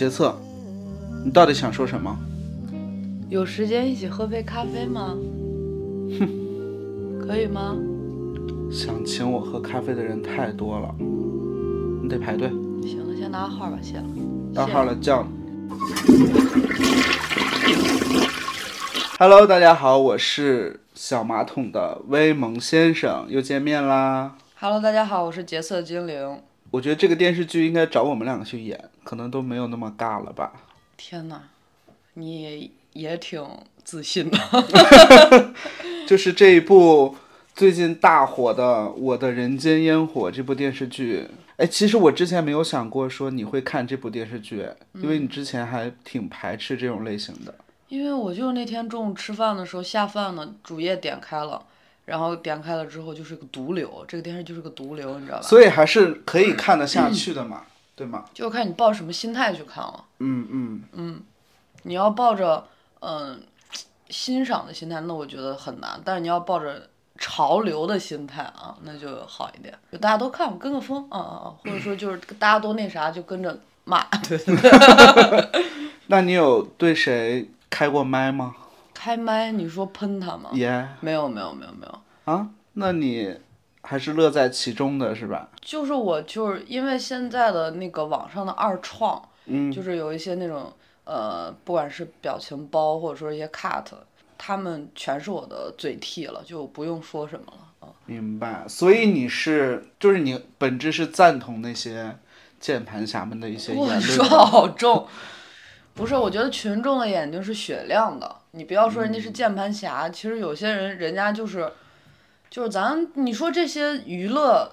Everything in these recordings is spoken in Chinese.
杰策，你到底想说什么？有时间一起喝杯咖啡吗？哼，可以吗？想请我喝咖啡的人太多了，你得排队。行了，先拿号吧，谢了。到号了，叫你。Hello，大家好，我是小马桶的威蒙先生，又见面啦。Hello，大家好，我是洁色精灵。我觉得这个电视剧应该找我们两个去演，可能都没有那么尬了吧。天哪，你也挺自信的。就是这一部最近大火的《我的人间烟火》这部电视剧，哎，其实我之前没有想过说你会看这部电视剧，因为你之前还挺排斥这种类型的。因为我就是那天中午吃饭的时候下饭呢，主页点开了，然后点开了之后就是个毒瘤，这个电视就是个毒瘤，你知道吧？所以还是可以看得下去的嘛，对吗？就看你抱什么心态去看了。嗯嗯嗯，你要抱着嗯、欣赏的心态，那我觉得很难；但是你要抱着潮流的心态啊，那就好一点。就大家都看，跟个风啊啊啊，或者说就是大家都那啥，就跟着骂。对对对。那你有对谁开过麦吗？开麦，你说喷他吗？耶、没有没有没有没有，啊，那你还是乐在其中的是吧？就是我就是因为现在的那个网上的二创，嗯，就是有一些那种呃，不管是表情包或者说一些 cut，他们全是我的嘴替了，就不用说什么了啊。明白。所以你是，就是你本质是赞同那些键盘侠们的一些言哇，论说。好重。不是，我觉得群众的眼睛是雪亮的。你不要说人家是键盘侠，其实有些人人家就是，就是咱你说这些娱乐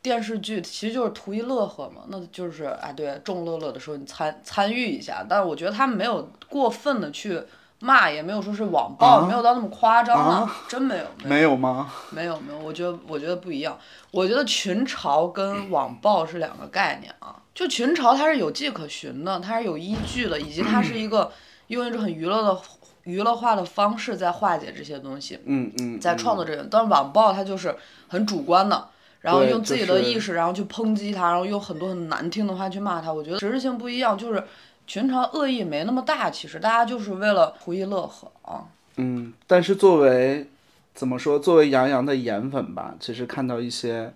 电视剧，其实就是图一乐呵嘛。那就是哎，对，众乐乐的时候你参参与一下，但是我觉得他们没有过分的去骂，也没有说是网暴，啊没有到那么夸张了，啊真没有，没有。没有吗？没有没有，我觉得我觉得不一样。我觉得群嘲跟网暴是两个概念啊。就群嘲它是有迹可循的，它是有依据的，以及它是一个用一种很娱乐的娱乐化的方式在化解这些东西，嗯嗯，在创作。这个。但是网暴它就是很主观的，然后用自己的意识，然后去抨击他，然后用很多很难听的话去骂他。我觉得实质性不一样，就是群嘲恶意没那么大，其实大家就是为了图一乐呵啊。嗯，但是作为怎么说，作为杨洋的颜粉吧，其实看到一些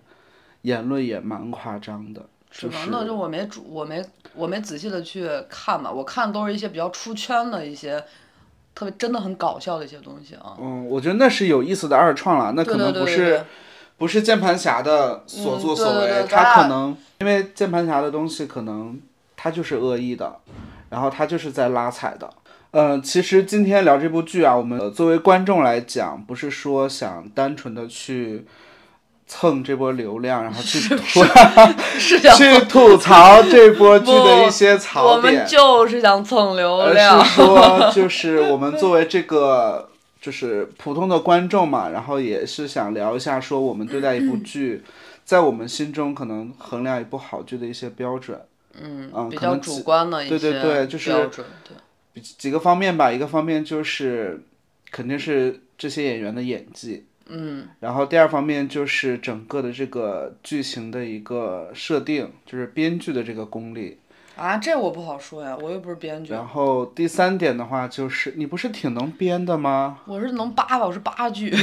言论也蛮夸张的，就是吗？那就我没主，我没我没仔细的去看嘛，我看都是一些比较出圈的一些，特别真的很搞笑的一些东西啊。嗯，我觉得那是有意思的二创了，那可能不是对对对，不是键盘侠的所作所为，嗯对对对他可能因为键盘侠的东西可能他就是恶意的，然后他就是在拉踩的。呃，其实今天聊这部剧啊，我们、呃作为观众来讲，不是说想单纯的去蹭这波流量，然后去吐 是想 去吐槽这波剧的一些槽点我们，就是想蹭流而量。是说，就是我们作为这个就是普通的观众嘛，然后也是想聊一下，说我们对待一部剧，在我们心中可能衡量一部好剧的一些标准，嗯嗯，比较可能主观的一对些对对就是标准，对，几个方面吧。一个方面就是肯定是这些演员的演技，嗯，然后第二方面就是整个的这个剧情的一个设定，就是编剧的这个功力。啊，这我不好说呀，我又不是编剧，然后第三点的话就是，你不是挺能编的吗？我是能扒吧，我是扒剧。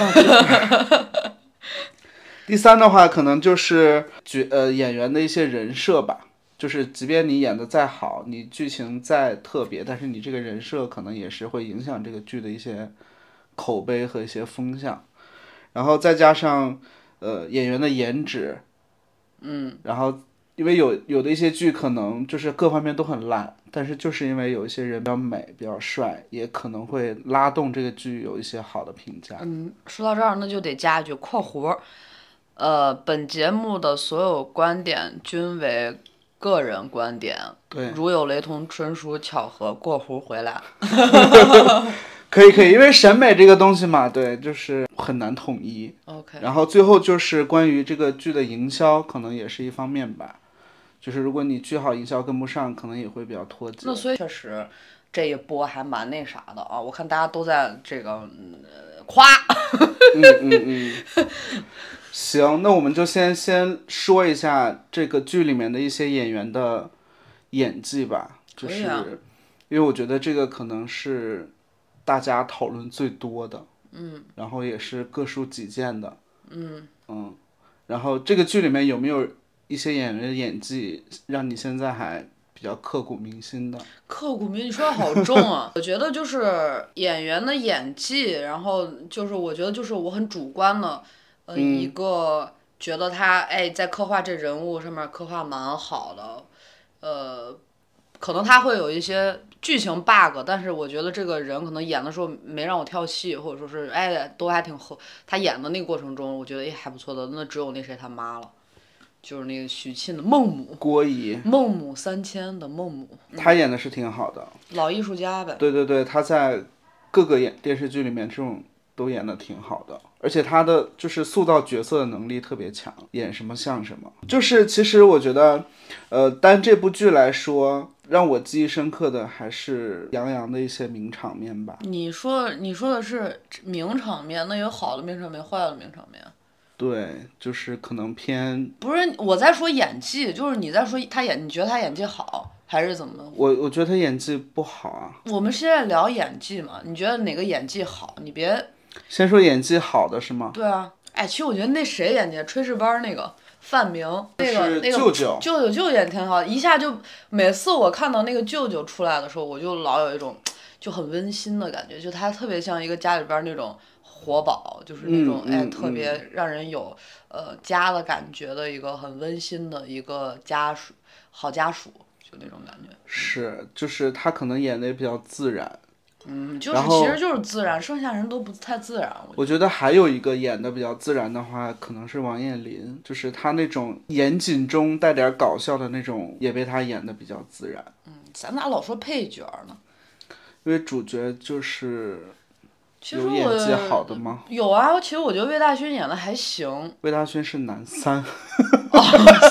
第三的话，可能就是角呃演员的一些人设吧，就是即便你演的再好，你剧情再特别，但是你这个人设可能也是会影响这个剧的一些口碑和一些风向，然后再加上呃演员的颜值，嗯，然后因为有有的一些剧可能就是各方面都很烂，但是就是因为有一些人比较美、比较帅，也可能会拉动这个剧有一些好的评价。嗯，说到这儿，那就得加一句（括弧），呃，本节目的所有观点均为个人观点，对，如有雷同，纯属巧合。（过弧回来） 可以可以，因为审美这个东西嘛，对，就是很难统一。OK，然后最后就是关于这个剧的营销，可能也是一方面吧。就是如果你剧好，营销跟不上，可能也会比较脱节。那所以确实这一波还蛮那啥的啊，我看大家都在这个夸。嗯嗯嗯。行，那我们就先先说一下这个剧里面的一些演员的演技吧。就是啊因为我觉得这个可能是大家讨论最多的，嗯，然后也是各抒己见的，嗯。嗯，然后这个剧里面有没有一些演员的演技让你现在还比较刻骨铭心的？刻骨铭，你说的好重啊！我觉得就是演员的演技，然后就是我觉得就是我很主观的，呃，一个觉得他哎在刻画这人物上面刻画蛮好的，呃，可能他会有一些剧情 bug，但是我觉得这个人可能演的时候没让我跳戏，或者说是哎都还挺合，他演的那个过程中，我觉得哎还不错的，那只有那谁他妈了，就是那个许沁的孟母，郭姨，孟母三迁的孟母，他演的是挺好的，老艺术家呗。对对对，他在各个演电视剧里面这种都演的挺好的，而且他的就是塑造角色的能力特别强，演什么像什么。就是其实我觉得，呃，单这部剧来说，让我记忆深刻的还是杨洋的一些名场面吧。你说你说的是名场面，那有好的名场面，坏的名场面。对，就是可能偏不是我在说演技，就是你在说他演，你觉得他演技好还是怎么？我，我觉得他演技不好啊。我们现在聊演技嘛，你觉得哪个演技好？你别先说演技好的是吗？对啊，哎，其实我觉得那谁演技，炊事班那个范明，那个那个舅舅舅舅舅演挺好，一下就每次我看到那个舅舅出来的时候，我就老有一种就很温馨的感觉，就他特别像一个家里边儿那种活宝，就是那种、哎特别让人有呃家的感觉的一个很温馨的一个家属，好家属，就那种感觉。是，就是他可能演的也比较自然。嗯，就是其实就是自然，剩下人都不太自然。我我觉得还有一个演的比较自然的话，可能是王彦霖，就是他那种严谨中带点搞笑的那种，也被他演的比较自然。嗯咱咋老说配角呢？因为主角就是其实有演技我好的吗？有啊，其实我觉得魏大勋演的还行。魏大勋是男三，哦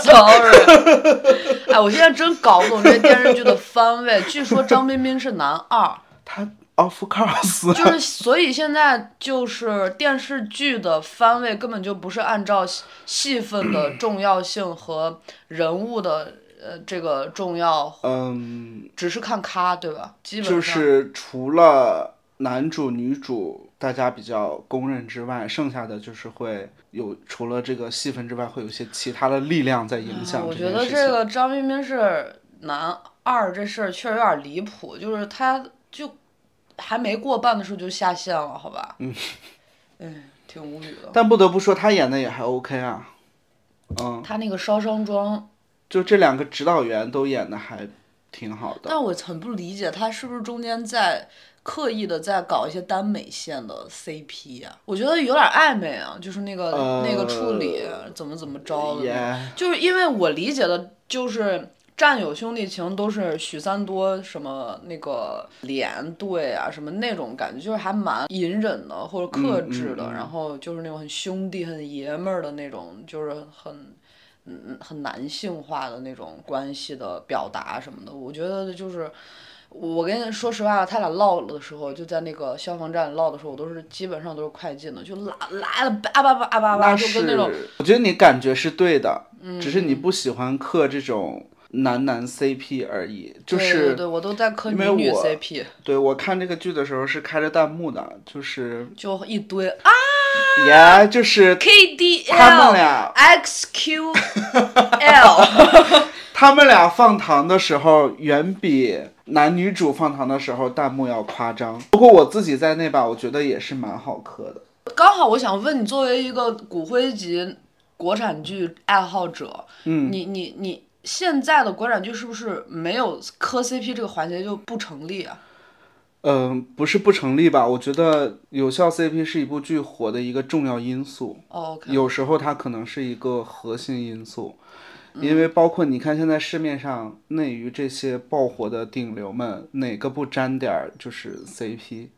，sorry 哎，我现在真搞不懂这电视剧的番位。据说张彬彬是男二，他 of course，就是所以现在就是电视剧的番位根本就不是按照戏戏份的重要性和人物的呃这个重要，嗯，只是看咖，对吧？基本上就是除了男主女主大家比较公认之外，剩下的就是会有除了这个戏份之外，会有一些其他的力量在影响啊我。觉得这个张彬彬是男二这事儿确实有点离谱，就是他就还没过半的时候就下线了，好吧？嗯，哎，挺无语的。但不得不说，他演的也还 OK 啊。嗯，他那个烧伤妆，就这两个指导员都演的还挺好的。但我很不理解他是不是中间在刻意的在搞一些耽美线的 CP 呀、我觉得有点暧昧啊，就是那个、那个处理怎么怎么着的就是因为我理解的就是战友兄弟情都是许三多什么那个连队啊什么那种感觉，就是还蛮隐忍的或者克制的，嗯嗯嗯然后就是那种很兄弟很爷们儿的那种，就是很。嗯，很男性化的那种关系的表达什么的，我觉得就是，我跟你说实话，他俩唠的时候，就在那个消防站唠的时候，我都是基本上都是快进的，就拉拉的叭叭叭叭叭，那就是跟那种我觉得你感觉是对的，嗯只是你不喜欢磕这种男男 CP 而已。就是对对对，我都在磕因女女 CP，对我看这个剧的时候是开着弹幕的，就是就一堆啊也就是 KDL 俩 XQL，他们俩放糖的时候，远比男女主放糖的时候弹幕要夸张。不过我自己在那把，我觉得也是蛮好磕的。刚好我想问你，作为一个骨灰级国产剧爱好者，嗯，你你你现在的国产剧是不是没有磕 CP 这个环节就不成立啊？嗯、不是不成立吧？我觉得有效 CP 是一部剧火的一个重要因素，哦，OK，有时候它可能是一个核心因素。因为包括你看，现在市面上内娱这些爆火的顶流们，哪个不沾点儿就是 CP？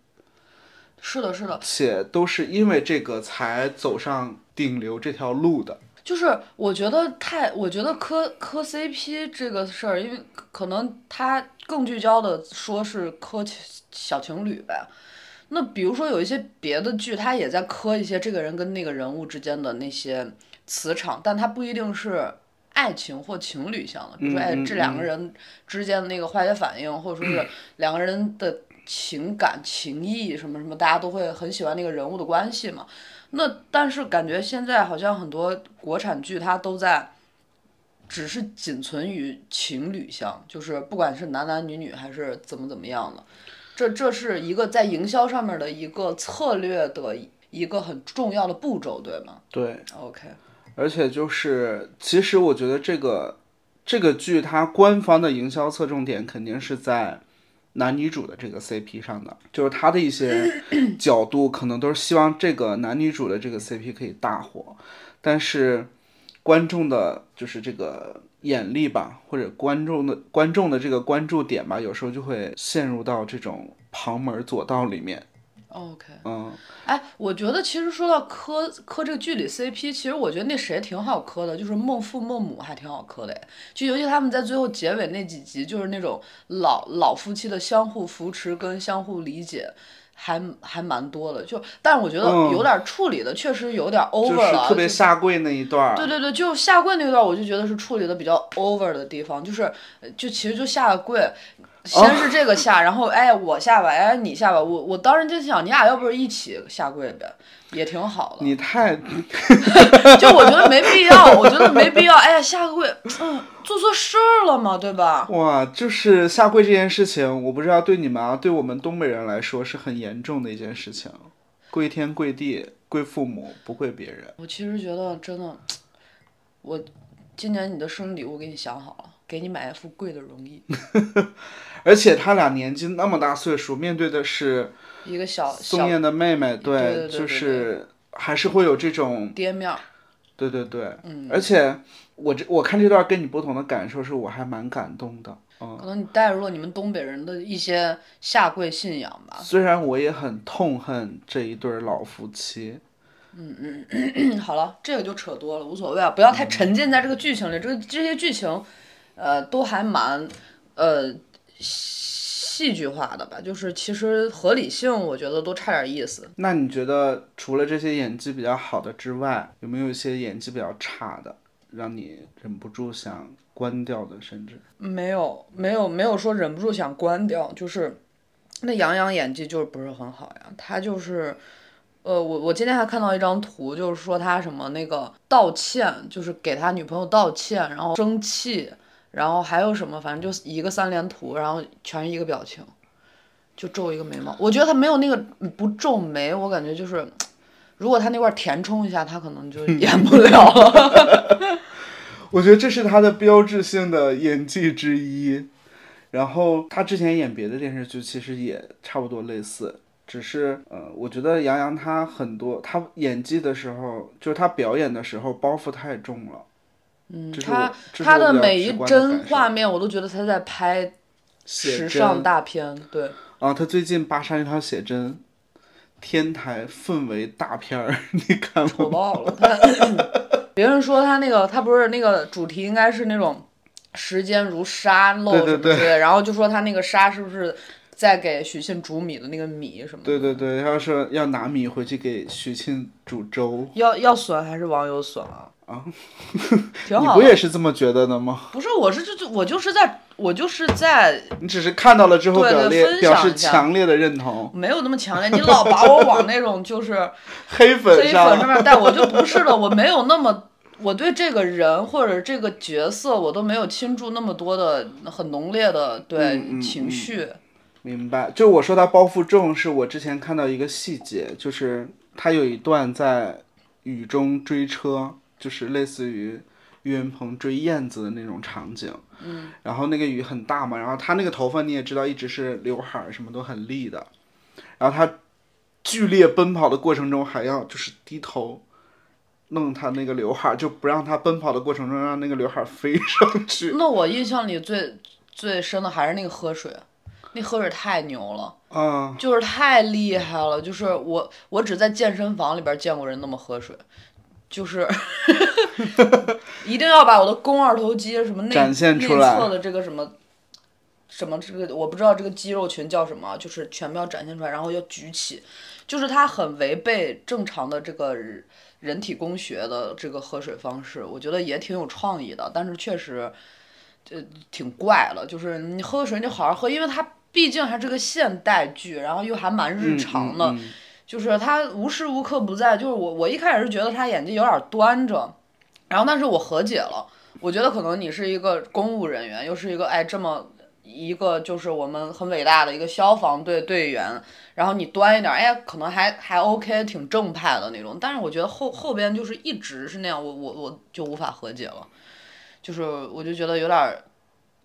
是的，是的，且都是因为这个才走上顶流这条路的。就是我觉得太，我觉得磕磕 CP 这个事儿，因为可能他更聚焦的说是磕情小情侣呗。那比如说有一些别的剧，他也在磕一些这个人跟那个人物之间的那些磁场，但他不一定是爱情或情侣向的，比如说，哎，这两个人之间的那个化学反应，或者说是 两个人的情感、情谊什么什么，大家都会很喜欢那个人物的关系嘛。那但是感觉现在好像很多国产剧它都在，只是仅存于情侣向，就是不管是男男女女还是怎么怎么样的，这这是一个在营销上面的一个策略的一个很重要的步骤，对吗？对，？OK，而且就是，其实我觉得这个这个剧它官方的营销侧重点肯定是在男女主的这个 CP 上的，就是他的一些 角度可能都是希望这个男女主的这个 CP 可以大火，但是观众的就是这个眼力吧，或者观众的观众的这个关注点吧，有时候就会陷入到这种旁门左道里面。OK，嗯，哎，我觉得其实说到磕磕这个剧里 CP，其实我觉得那谁挺好磕的，就是孟父孟母还挺好磕的哎，就尤其他们在最后结尾那几集，就是那种老老夫妻的相互扶持跟相互理解。还还蛮多的，就但是我觉得嗯有点处理的确实有点就 over 了，是特别下跪那一段儿。对对对，就下跪那段，我就觉得是处理的比较 over 的地方，就是呃就其实就下了跪，先是这个下，然后哎我下吧，哎你下吧，我我当时就想你俩要不是一起下跪呗，也挺好的。你太 就我觉得没必要，我觉得没必要，哎呀下个跪，嗯，做错事儿了嘛，对吧？哇，就是下跪这件事情，我不知道对你们啊，对我们东北人来说是很严重的一件事情，跪天跪地跪父母，不跪别人。我其实觉得真的，我今年你的生日礼物给你想好了，给你买一副贵的绒衣，而且他俩年纪那么大岁数，面对的是一个小小宋燕的妹妹，对对对就对是还是会有这种，爹面儿，对对对，嗯，而且我这我看这段跟你不同的感受是，我还蛮感动的，嗯，可能你带入了你们东北人的一些下跪信仰吧。虽然我也很痛恨这一对儿老夫妻，嗯，好了，这个就扯多了，无所谓啊，不要太沉浸在这个剧情里。这个这些剧情，呃，都还蛮呃戏剧化的吧，就是其实合理性我觉得都差点意思。那你觉得除了这些演技比较好的之外，有没有一些演技比较差的，让你忍不住想关掉的？甚至没有没有没有说忍不住想关掉，就是那杨洋演技就是不是很好呀，他就是。呃，我我今天还看到一张图，就是说他什么那个道歉，就是给他女朋友道歉，然后生气，然后还有什么，反正就一个三连图，然后全是一个表情，就皱一个眉毛。我觉得他没有那个不皱眉，我感觉就是，如果他那块儿填充一下，他可能就 演不了了。我觉得这是他的标志性的演技之一。然后他之前演别的电视剧，其实也差不多类似，只是呃，我觉得杨洋他很多他演技的时候，就是他表演的时候包袱太重了。嗯，他他的每一帧画面，我都觉得他在拍时尚大片，对。啊，他最近扒上一条写真，天台氛围大片儿，你看吗？火爆了。他别人说他那个，他不是那个主题应该是那种时间如沙漏对对什么之类的，然后就说他那个沙是不是在给许沁煮米的那个米什么的？对对对，要是要拿米回去给许沁煮粥，要要损还是网友损啊？啊，挺好的。你不也是这么觉得的吗？不是，我是就就我就是在我就是在你只是看到了之后对对表列分表示享强烈的认同，没有那么强烈，你老把我往那种就是 黑粉黑粉上上面带，我就不是的，我没有那么。我对这个人或者这个角色，我都没有倾注那么多的很浓烈的对情绪。明白，就我说他包袱重，是我之前看到一个细节，就是他有一段在雨中追车，就是类似于岳云鹏追燕子的那种场景。嗯。然后那个雨很大嘛，然后他那个头发你也知道，一直是刘海儿，什么都很立的。然后他剧烈奔跑的过程中，还要就是低头弄他那个刘海儿，就不让他奔跑的过程中让那个刘海儿飞上去。那我印象里最最深的还是那个喝水，那喝水太牛了，啊、就是太厉害了。就是我我只在健身房里边见过人那么喝水，就是一定要把我的肱二头肌什么内展现内出来侧的这个什么。什么这个我不知道这个肌肉群叫什么，就是全部要展现出来，然后要举起，就是它很违背正常的这个人体工学的这个喝水方式，我觉得也挺有创意的，但是确实，呃，挺怪了。就是你喝水，你好好喝，因为它毕竟还是个现代剧，然后又还蛮日常的，就是他无时无刻不在。就是我，我一开始是觉得他演技有点端着，然后但是我和解了，我觉得可能你是一个公务人员，又是一个哎这么。一个就是我们很伟大的一个消防队队员，然后你端一点，哎，可能还还 OK，挺正派的那种。但是我觉得后后边就是一直是那样，我我我就无法和解了，就是我就觉得有点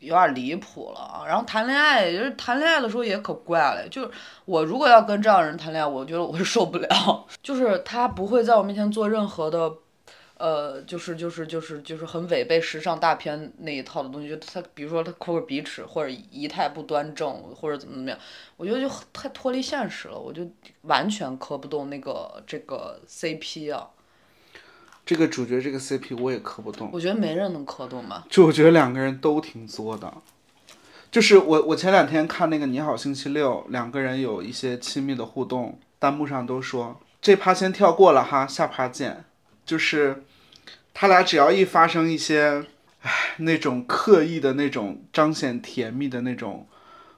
有点离谱了。然后谈恋爱，就是谈恋爱的时候也可怪了，就是我如果要跟这样人谈恋爱，我觉得我是受不了，就是他不会在我面前做任何的。呃，就是就是就是就是很违背时尚大片那一套的东西，就他比如说他抠个鼻屎，或者仪态不端正，或者怎么怎么样，我觉得就太脱离现实了，我就完全磕不动那个这个 CP 啊。这个主角这个 CP 我也磕不动。我觉得没人能磕动吧。就我觉得两个人都挺作的，就是我我前两天看那个《你好星期六》，两个人有一些亲密的互动，弹幕上都说这趴先跳过了哈，下趴见。就是，他俩只要一发生一些，唉，那种刻意的那种彰显甜蜜的那种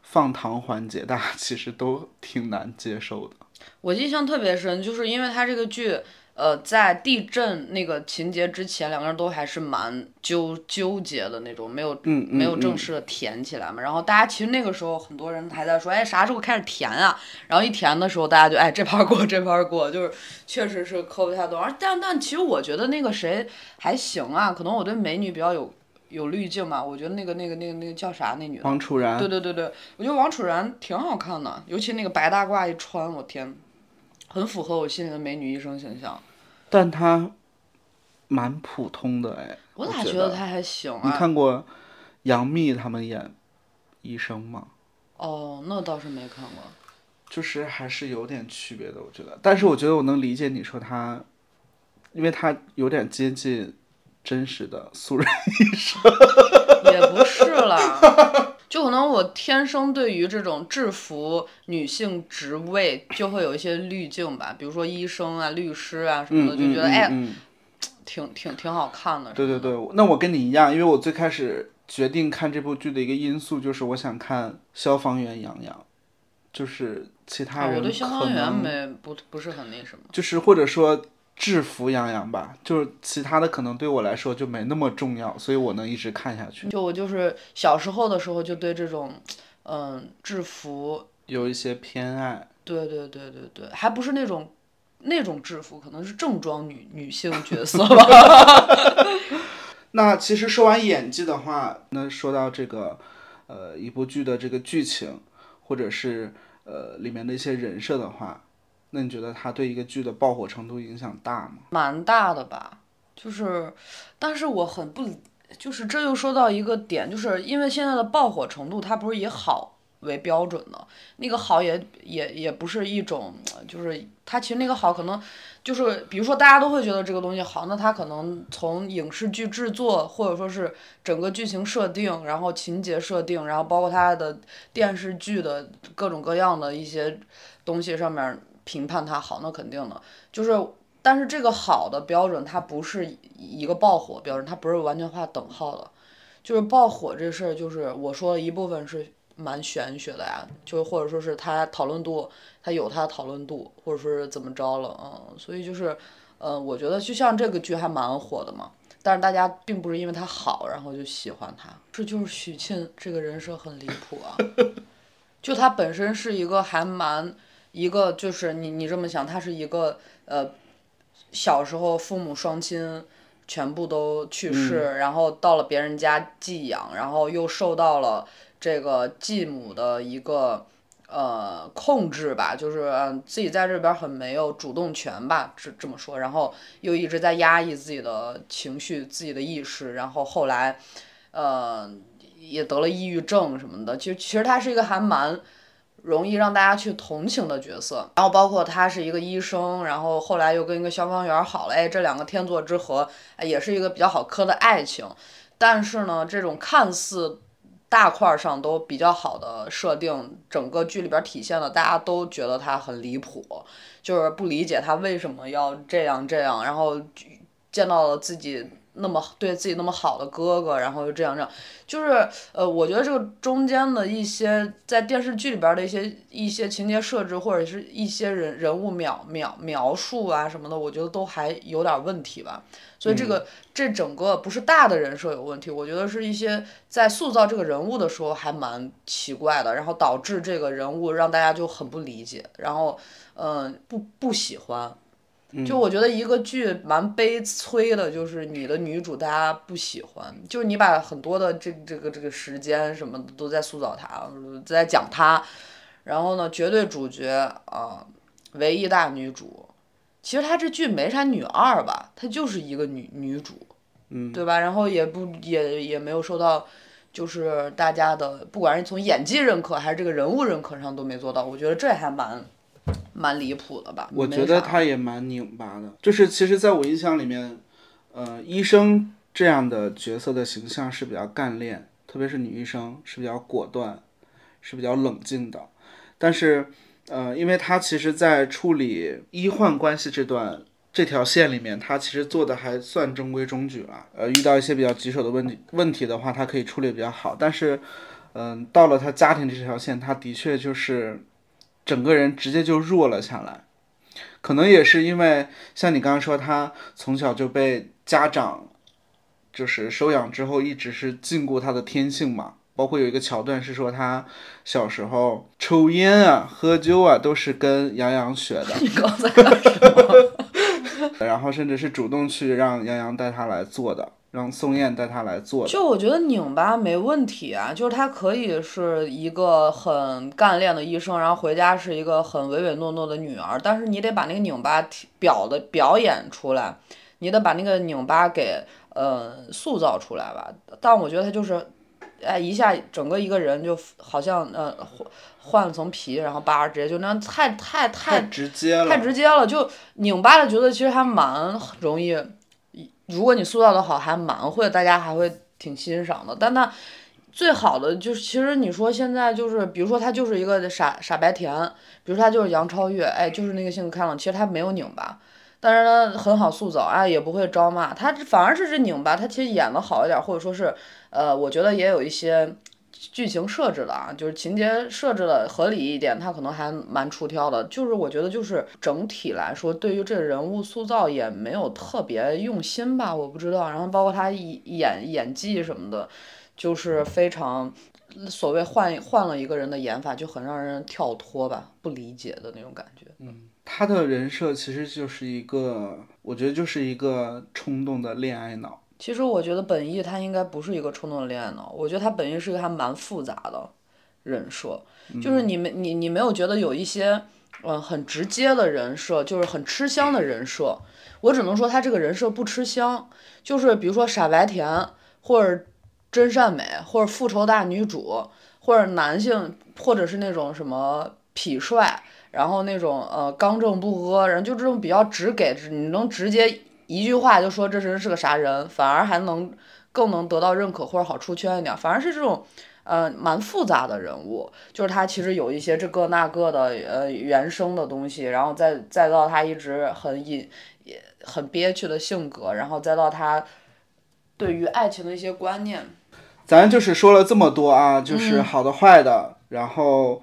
放糖环节，大家其实都挺难接受的。我印象特别深，就是因为他这个剧。呃，在地震那个情节之前，两个人都还是蛮纠纠结的那种，没有没有正式的甜起来嘛。然后大家其实那个时候很多人还在说，哎，啥时候开始甜啊？然后一甜的时候，大家就哎这盘过这盘过，就是确实是磕不太动。而但但其实我觉得那个谁还行啊，可能我对美女比较有有滤镜嘛。我觉得那个那个那个那个叫啥那女的？王楚然。对对对对，我觉得王楚然挺好看的，尤其那个白大褂一穿，我天。很符合我心里的美女医生形象，但他蛮普通的哎。我咋觉得他还行啊？你看过杨幂他们演医生吗？哦，那倒是没看过。就是还是有点区别的，我觉得。但是我觉得我能理解你说他，因为他有点接近真实的素人医生。也不是啦。就可能我天生对于这种制服女性职位就会有一些滤镜吧，比如说医生啊、律师啊什么的，就觉得哎，挺挺挺好看的。对对对，那我跟你一样，因为我最开始决定看这部剧的一个因素就是我想看消防员杨洋，就是其他人我对消防员没不不是很那什么，就是或者说。制服杨洋吧，就是其他的可能对我来说就没那么重要，所以我能一直看下去。就我就是小时候的时候就对这种，嗯，制服有一些偏爱。对对对对对，还不是那种那种制服，可能是正装女女性角色吧。那其实说完演技的话，那说到这个，呃，一部剧的这个剧情，或者是呃里面的一些人设的话。那你觉得它对一个剧的爆火程度影响大吗？蛮大的吧，就是，但是我很不，就是这又说到一个点，就是因为现在的爆火程度，它不是以好为标准的，那个好也也也不是一种，就是它其实那个好可能就是，比如说大家都会觉得这个东西好，那它可能从影视剧制作或者说是整个剧情设定，然后情节设定，然后包括它的电视剧的各种各样的一些东西上面。评判它好，那肯定的，就是，但是这个好的标准，它不是一个爆火标准，它不是完全画等号的，就是爆火这事儿，就是我说一部分是蛮玄学的呀，就或者说是它讨论度，它有它的讨论度，或者说是怎么着了，嗯，所以就是，嗯，我觉得就像这个剧还蛮火的嘛，但是大家并不是因为它好，然后就喜欢它，这就是许沁这个人设很离谱啊，就他本身是一个还蛮。一个就是你你这么想，他是一个呃，小时候父母双亲全部都去世，然后到了别人家寄养，然后又受到了这个继母的一个呃控制吧，就是自己在这边很没有主动权吧，这这么说，然后又一直在压抑自己的情绪、自己的意识，然后后来呃也得了抑郁症什么的，其实其实他是一个还蛮。容易让大家去同情的角色，然后包括他是一个医生，然后后来又跟一个消防员好了，哎，这两个天作之合，哎，也是一个比较好磕的爱情。但是呢，这种看似大块上都比较好的设定，整个剧里边体现的，大家都觉得他很离谱，就是不理解他为什么要这样这样，然后见到了自己那么对自己那么好的哥哥，然后又这样这样，就是呃，我觉得这个中间的一些在电视剧里边的一些一些情节设置，或者是一些人人物描描描述啊什么的，我觉得都还有点问题吧。所以这个、这整个不是大的人设有问题，我觉得是一些在塑造这个人物的时候还蛮奇怪的，然后导致这个人物让大家就很不理解，然后嗯、不不喜欢。就我觉得一个剧蛮悲催的，就是你的女主大家不喜欢，就是你把很多的这这个这个时间什么的都在塑造她，在讲她，然后呢，绝对主角啊、唯一大女主，其实她这剧没啥女二吧，她就是一个女女主，嗯，对吧？然后也不也也没有受到。就是大家的，不管是从演技认可还是这个人物认可上都没做到，我觉得这还蛮蛮离谱的吧。我觉得他也蛮拧巴的，就是其实在我印象里面，呃，医生这样的角色的形象是比较干练，特别是女医生是比较果断，是比较冷静的。但是，呃，因为他其实在处理医患关系这段这条线里面，他其实做的还算中规中矩了。呃，遇到一些比较棘手的问题问题的话，他可以处理比较好。但是，嗯、到了他家庭这条线，他的确就是整个人直接就弱了下来。可能也是因为像你刚刚说，他从小就被家长就是收养之后，一直是禁锢他的天性嘛。包括有一个桥段是说他小时候抽烟啊、喝酒啊，都是跟杨洋学的？然后甚至是主动去让杨洋带他来做的，让宋焰带他来做的。就我觉得拧巴没问题啊，就是他可以是一个很干练的医生，然后回家是一个很唯唯诺诺的女儿，但是你得把那个拧巴体表的表演出来，你得把那个拧巴给呃塑造出来吧。但我觉得他就是，哎，一下整个一个人就好像呃换换了层皮，然后叭直接就那样，太太太太直接了，太直接了，就拧巴的角色其实还蛮容易，如果你塑造的好，还蛮会，大家还会挺欣赏的。但那最好的就是，其实你说现在就是，比如说他就是一个傻傻白甜，比如他就是杨超越，哎，就是那个性格开朗，其实他没有拧巴。但是他，很好塑造，哎，也不会招骂，他反而是这拧巴，他其实演的好一点，或者说是，呃，我觉得也有一些剧情设置的啊，就是情节设置的合理一点，他可能还蛮出挑的。就是我觉得就是整体来说，对于这人物塑造也没有特别用心吧，我不知道。然后包括他演演技什么的，就是非常所谓换换了一个人的演法，就很让人跳脱吧，不理解的那种感觉。嗯他的人设其实就是一个，我觉得就是一个冲动的恋爱脑。其实我觉得本意他应该不是一个冲动的恋爱脑，我觉得他本意是一个还蛮复杂的人设，就是你没你你没有觉得有一些嗯很直接的人设，就是很吃香的人设，我只能说他这个人设不吃香，就是比如说傻白甜或者真善美或者复仇大女主或者男性或者是那种什么痞帅。然后那种呃刚正不阿，然后就这种比较直给，你能直接一句话就说这人是个啥人，反而还能更能得到认可或者好出圈一点，反而是这种呃蛮复杂的人物，就是他其实有一些这个那个的呃原生的东西，然后再再到他一直很隐也很憋屈的性格，然后再到他对于爱情的一些观念，咱就是说了这么多啊，就是好的坏的，然后，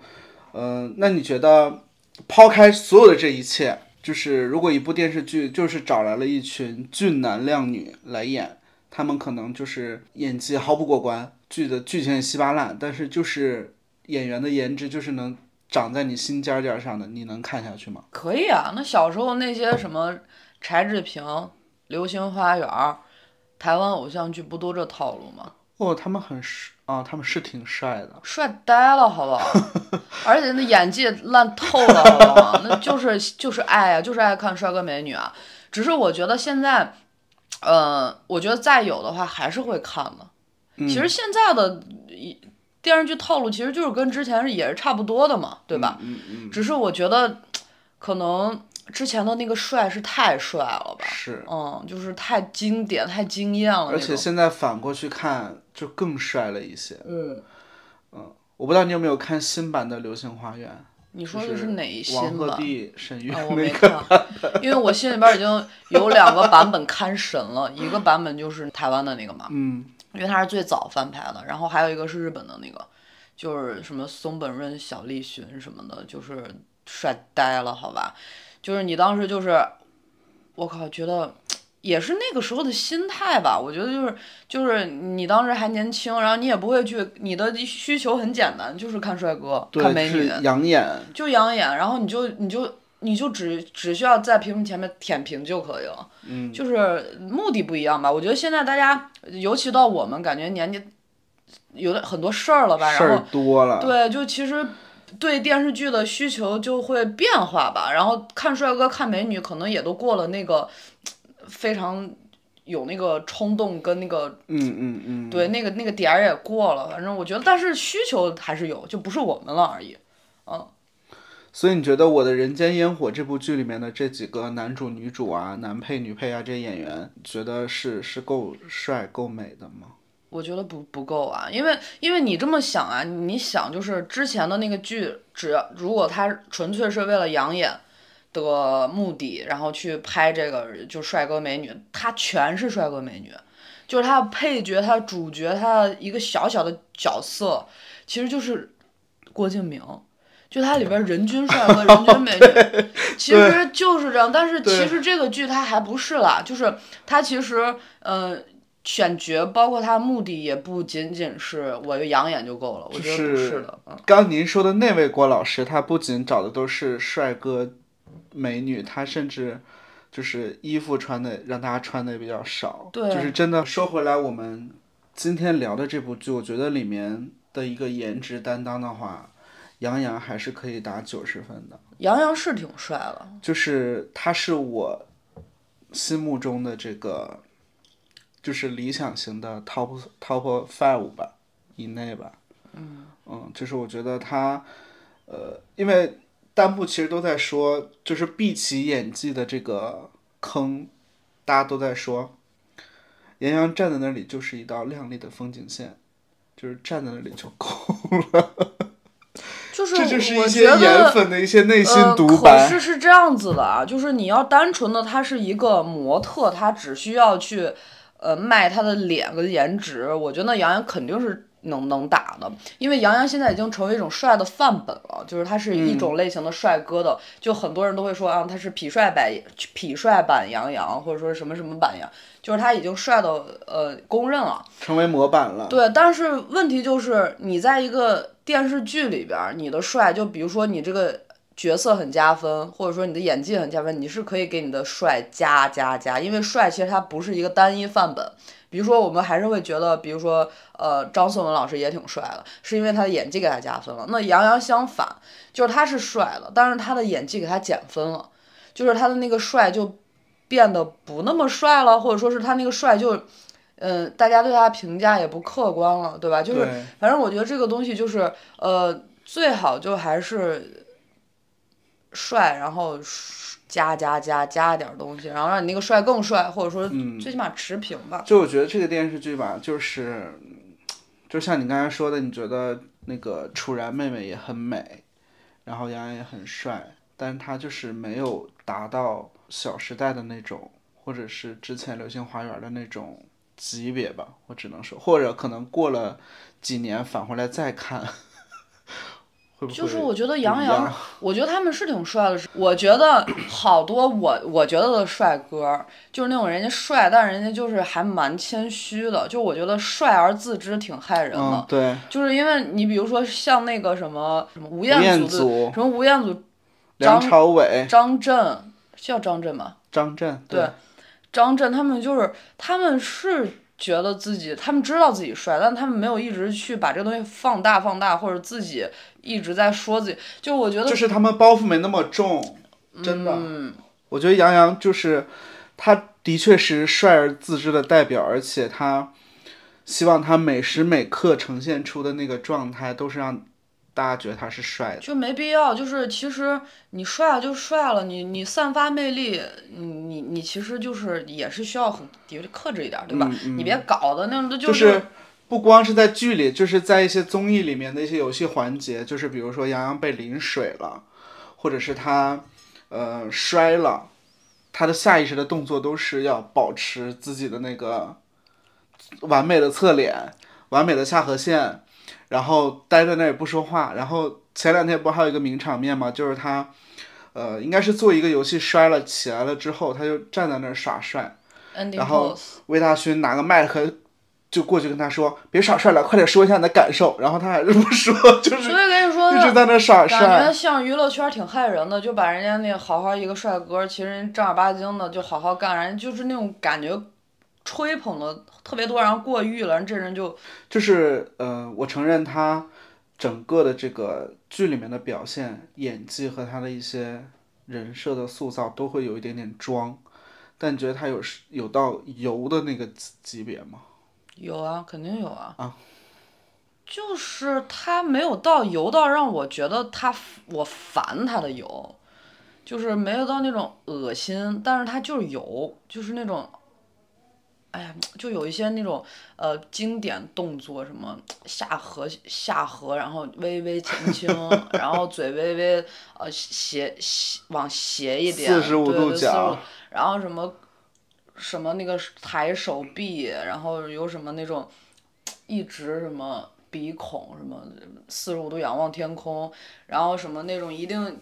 嗯、那你觉得抛开所有的这一切，就是如果一部电视剧就是找来了一群俊男靓女来演，他们可能就是演技毫不过关，剧的剧情也稀巴烂，但是就是演员的颜值就是能长在你心尖尖儿上的，你能看下去吗？可以啊，那小时候那些什么柴智屏、流星花园儿、台湾偶像剧不都这套路吗？哦，他们很帅啊，他们是挺帅的。帅呆了，好不好？而且那演技烂透了，好不好？那就是就是爱啊，就是爱看帅哥美女啊。只是我觉得现在，呃，我觉得再有的话还是会看的。其实现在的一电视剧套路其实就是跟之前也是差不多的嘛，对吧？嗯嗯。只是我觉得可能之前的那个帅是太帅了吧？是，嗯，就是太经典、太惊艳了而且。现在反过去看就更帅了一些。嗯，嗯我不知道你有没有看新版的《流星花园》，你说的是哪一王新版？鹤棣、沈玉啊，我那没个。看，因为我心里边已经有两个版本看神了，一个版本就是台湾的那个嘛，嗯，因为它是最早翻拍的，然后还有一个是日本的那个，就是什么松本润、小栗旬什么的，就是帅呆了，好吧？就是你当时就是，我靠，觉得也是那个时候的心态吧。我觉得就是就是你当时还年轻，然后你也不会去，你的需求很简单，就是看帅哥、看美女，养眼。就养眼，然后你就你就你就只只需要在屏幕前面舔屏就可以了，嗯，就是目的不一样吧。我觉得现在大家，尤其到我们感觉年纪有的很多事儿了吧，事儿然后多了。对，就其实对电视剧的需求就会变化吧。然后看帅哥、看美女，可能也都过了那个非常有那个冲动跟那个嗯嗯嗯。对那个那个点儿也过了。反正我觉得，但是需求还是有，就不是我们了而已。嗯。所以你觉得《我的人间烟火》这部剧里面的这几个男主、女主啊、男配、女配啊这些演员，觉得是是够帅、够美的吗？我觉得不不够啊，因为因为你这么想啊，你想就是之前的那个剧，只要如果他纯粹是为了养眼的目的，然后去拍这个就帅哥美女，他全是帅哥美女，就是他的配角、他的主角、他的一个小小的角色，其实就是郭敬明。就它里边人均帅哥、人均美女，其实就是这样。但是其实这个剧它还不是啦，就是它其实呃选角，包括它目的也不仅仅是我就养眼就够了，我觉得不是的。嗯，刚您说的那位郭老师，他不仅找的都是帅哥美女，他甚至就是衣服穿的让大家穿的也比较少。对就是真的说回来，我们今天聊的这部剧，我觉得里面的一个颜值担当的话，杨洋还是可以打九十分的。杨洋是挺帅了，就是他是我心目中的这个，就是理想型的 top top five 吧，以内吧。嗯就是我觉得他，呃，因为弹幕其实都在说，就是毕其演技的这个坑，大家都在说，杨洋站在那里就是一道亮丽的风景线，就是站在那里就够了就是这就是我一些颜粉的一些内心呃，独白。可是是这样子的啊，就是你要单纯的他是一个模特，他只需要去呃卖他的脸跟颜值，我觉得杨洋肯定是能能打的，因为杨洋现在已经成为一种帅的范本了，就是他是一种类型的帅哥的，就很多人都会说啊，他是痞帅版痞帅版杨洋，或者说什么什么版杨，就是他已经帅的呃公认了。成为模板了。对，但是问题就是你在一个电视剧里边，你的帅，就比如说你这个角色很加分，或者说你的演技很加分，你是可以给你的帅加加加，因为帅其实它不是一个单一范本。比如说，我们还是会觉得，比如说，呃，张颂文老师也挺帅的，是因为他的演技给他加分了。那杨洋相反，就是他是帅了，但是他的演技给他减分了，就是他的那个帅就变得不那么帅了，或者说是他那个帅就，嗯、大家对他评价也不客观了，对吧？就是反正我觉得这个东西就是，呃，最好就还是帅，然后加加加加点儿东西，然后让你那个帅更帅，或者说嗯最起码持平吧。就我觉得这个电视剧吧，就是，就像你刚才说的，你觉得那个楚然妹妹也很美，然后杨洋也很帅，但是他就是没有达到《小时代》的那种，或者是之前《流星花园》的那种级别吧，我只能说，或者可能过了几年返回来再看，会不会就是我觉得杨洋，我觉得他们是挺帅的。我觉得好多我我觉得的帅哥，就是那种人家帅，但是人家就是还蛮谦虚的。就我觉得帅而自知挺害人的。嗯，对，就是因为你比如说像那个什么什么吴吴彦彦祖什么吴彦祖、梁张朝伟、张震，叫张震吗？张震，对，张震他们就是他们是觉得自己，他们知道自己帅，但他们没有一直去把这个东西放大放大，或者自己一直在说自己。就我觉得，就是他们包袱没那么重，真的。嗯，我觉得杨洋就是，他的确是帅而自知的代表，而且他希望他每时每刻呈现出的那个状态都是让大家觉得他是帅的。就没必要，就是其实你帅了就帅了，你你散发魅力，你你你其实就是也是需要很的确克制一点，对吧？你别搞的那种就是不光是在剧里，就是在一些综艺里面的一些游戏环节，就是比如说杨洋被淋水了，或者是他呃摔了，他的下意识的动作都是要保持自己的那个完美的侧脸、完美的下颌线，然后待在那里不说话。然后前两天不还有一个名场面吗？就是他呃应该是做一个游戏摔了起来了之后，他就站在那儿耍帅。然后。魏大勋拿个麦克就过去跟他说：“别耍帅了，快点说一下你的感受。”然后他还是不说，就是所以跟你说一直在那耍帅感。觉像娱乐圈挺害人的，就把人家那好好一个帅哥，其实人正儿八经的就好好干，人家就是那种感觉吹捧的特别多，然后过誉了，人这人就就是呃，我承认他整个的这个剧里面的表现、演技和他的一些人设的塑造都会有一点点装，但你觉得他有是有到油的那个级级别吗？有啊，肯定有啊。就是他没有到油到让我觉得他我烦他的油，就是没有到那种恶心，但是他就是油，就是那种，哎呀，就有一些那种呃经典动作，什么下颌下颌，然后微微前倾，然后嘴微微呃斜斜往斜一点，45对对度角然后什么什么那个抬手臂，然后有什么那种一直什么鼻孔什么四十五度仰望天空，然后什么那种一定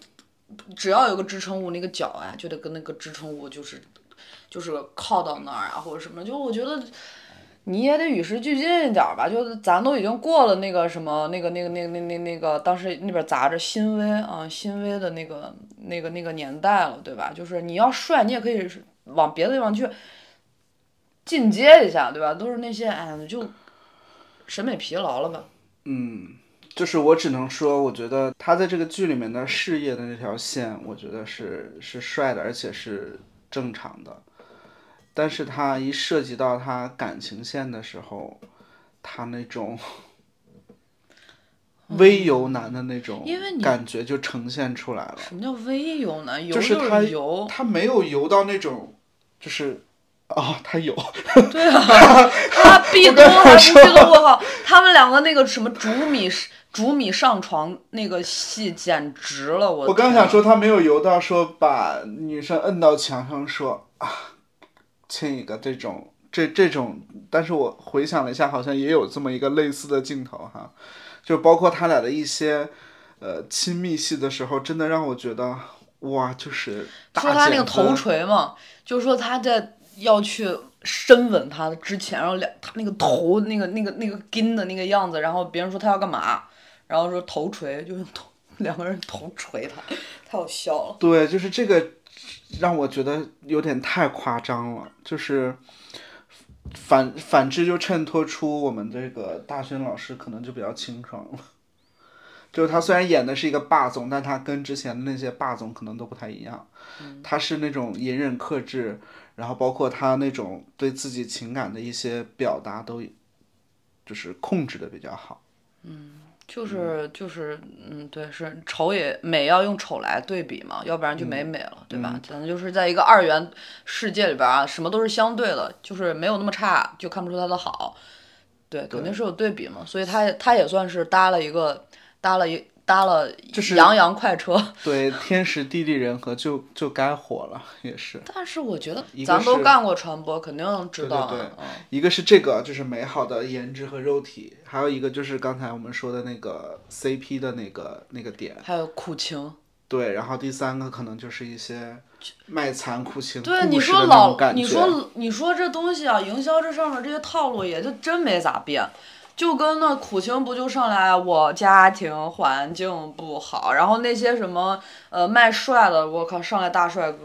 只要有个支撑物，那个脚啊就得跟那个支撑物就是就是靠到那儿啊或者什么，就我觉得。你也得与时俱进一点吧，就是咱都已经过了那个什么那个那个那个那那那个当时那本杂志新微啊新微的那个那个那个年代了，对吧？就是你要帅，你也可以往别的地方去进阶一下，对吧？都是那些哎，就审美疲劳了吧？嗯就是我只能说，我觉得他在这个剧里面的事业的那条线，我觉得是是帅的，而且是正常的。但是他一涉及到他感情线的时候，他那种微油男的那种感觉就呈现出来了。什么叫微油男？油就是他油，他没有油到那种，就是哦，他有，对啊，他壁咚还不壁咚，我靠！他们两个那个什么煮米煮米上床那个戏简直了，我我刚想说他没有油到说把女生摁到墙上说啊，亲一个这种这这种，但是我回想了一下，好像也有这么一个类似的镜头哈，就包括他俩的一些呃亲密戏的时候，真的让我觉得哇，就是大说他那个头锤嘛，就是说他在要去深吻他之前，然后两他那个头那个那个那个筋的那个样子，然后别人说他要干嘛，然后说头锤，就用头两个人头锤他，太好笑了。对，就是这个让我觉得有点太夸张了，就是反反之就衬托出我们这个大勋老师可能就比较清爽了。就是他虽然演的是一个霸总，但他跟之前的那些霸总可能都不太一样。他是那种隐忍克制，然后包括他那种对自己情感的一些表达都，就是控制的比较好。就是就是嗯，对，是丑也美要用丑来对比嘛，要不然就没美了，对吧？咱就是在一个二元世界里边啊，什么都是相对的，就是没有那么差，就看不出它的好。对，肯定是有对比嘛，所以它它也算是搭了一个搭了一搭了就是洋洋快车。对，天时地利人和就就该火了，也是。但是我觉得咱都干过传播，肯定知道啊。对对对嗯一个是这个就是美好的颜值和肉体，还有一个就是刚才我们说的那个 CP 的那个那个点，还有苦情。对，然后第三个可能就是一些卖惨苦情对，你说老。你说你说这东西啊，营销这上面这些套路也就真没咋变，就跟那苦情不就上来我家庭环境不好，然后那些什么呃卖帅的，我靠上来大帅哥，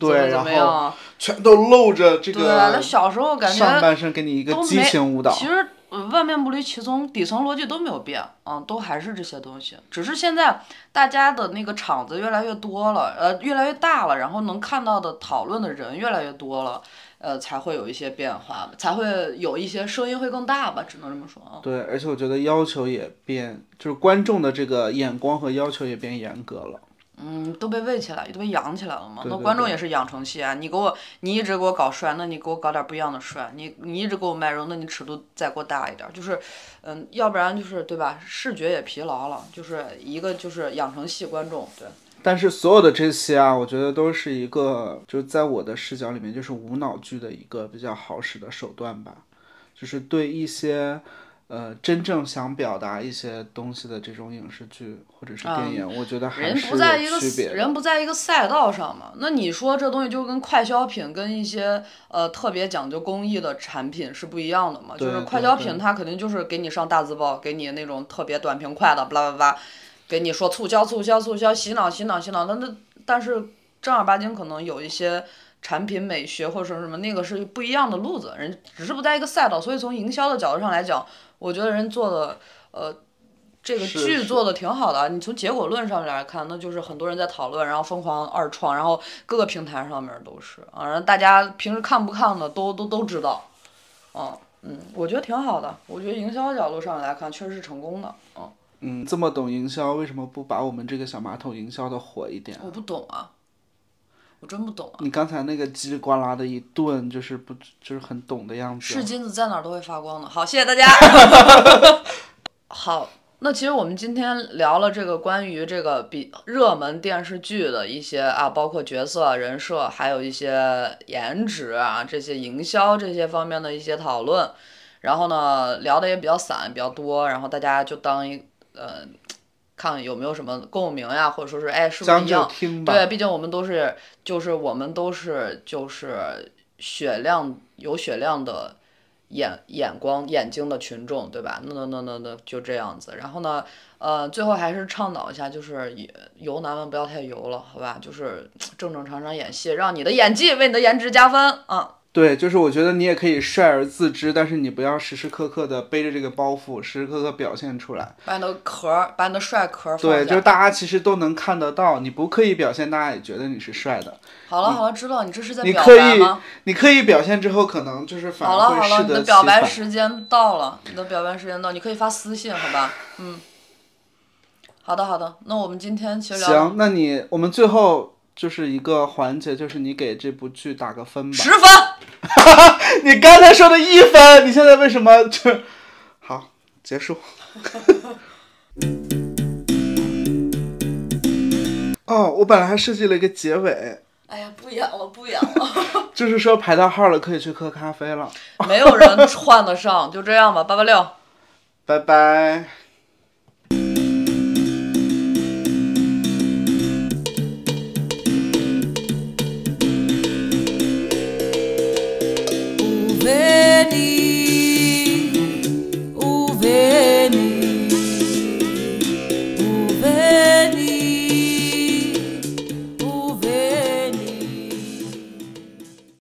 怎么怎对然后么样？全都露着这对，那个小时候感觉上半身给你一个激情舞蹈，其实呃万变不离其宗，底层逻辑都没有变，嗯，都还是这些东西，只是现在大家的那个场子越来越多了，呃，越来越大了，然后能看到的讨论的人越来越多了，呃，才会有一些变化，才会有一些声音会更大吧，只能这么说啊。对，而且我觉得要求也变，就是观众的这个眼光和要求也变严格了。嗯，都被喂起来，都被养起来了嘛。对对那观众也是养成系啊！你给我，你一直给我搞帅，那你给我搞点不一样的帅。你你一直给我卖肉，那你尺度再给我大一点。就是，嗯，要不然就是对吧？视觉也疲劳了，就是一个就是养成系观众，对。但是所有的这些啊，我觉得都是一个，就是在我的视角里面，就是无脑剧的一个比较好使的手段吧，就是对一些。呃，真正想表达一些东西的这种影视剧或者是电影，我觉得还嗯人是不在一个有区别。人不在一个赛道上嘛？那你说这东西就跟快消品跟一些呃特别讲究工艺的产品是不一样的嘛？就是快消品它肯定就是给你上大字报，给你那种特别短平快的，巴拉巴拉，给你说促销促销促销，洗脑洗脑洗脑。那那但是正儿八经可能有一些产品美学或者说什么那个是不一样的路子，人只是不在一个赛道。所以从营销的角度上来讲，我觉得人做的呃。这个剧做的挺好的啊，你从结果论上面来看，那就是很多人在讨论，然后疯狂二创，然后各个平台上面都是啊，然后大家平时看不看的都都都知道，啊，嗯，我觉得挺好的，我觉得营销角度上来看确实是成功的，啊，嗯，这么懂营销，为什么不把我们这个小马桶营销的火一点？我不懂啊，我真不懂啊，你刚才那个叽里呱啦的一顿，就是不就是很懂的样子是啊。金子在哪儿都会发光的。好，谢谢大家。好，那其实我们今天聊了这个关于这个比热门电视剧的一些啊，包括角色、人设，还有一些颜值啊，这些营销这些方面的一些讨论。然后呢，聊的也比较散，比较多，然后大家就当一呃，看有没有什么共鸣呀，或者说是哎，是不是一样？对，毕竟我们都是，就是我们都是，就是雪亮有雪亮的眼眼光眼睛的群众，对吧？那那那那那就这样子。然后呢，呃，最后还是倡导一下，就是也油男们不要太油了，好吧？就是正正常常演戏，让你的演技为你的颜值加分啊。对，就是我觉得你也可以帅而自知，但是你不要时时刻刻的背着这个包袱，时时刻刻表现出来。把你的壳儿，把你的帅壳对，就是大家其实都能看得到，你不刻意表现，大家也觉得你是帅的。好了好了，知道你这是在表你刻意白吗？你刻意表现之后，可能就是反好了好了，你的表。白时间到了，你的表白时间到，你可以发私信，好吧？嗯。好的好的，那我们今天其实聊行，那你我们最后就是一个环节，就是你给这部剧打个分吧。十分。你刚才说的一分，你现在为什么就好结束？哦，我本来还设计了一个结尾，哎呀，不演了，不演了，就是说排到号了可以去喝咖啡了，没有人串得上，就这样吧，八八六。拜拜。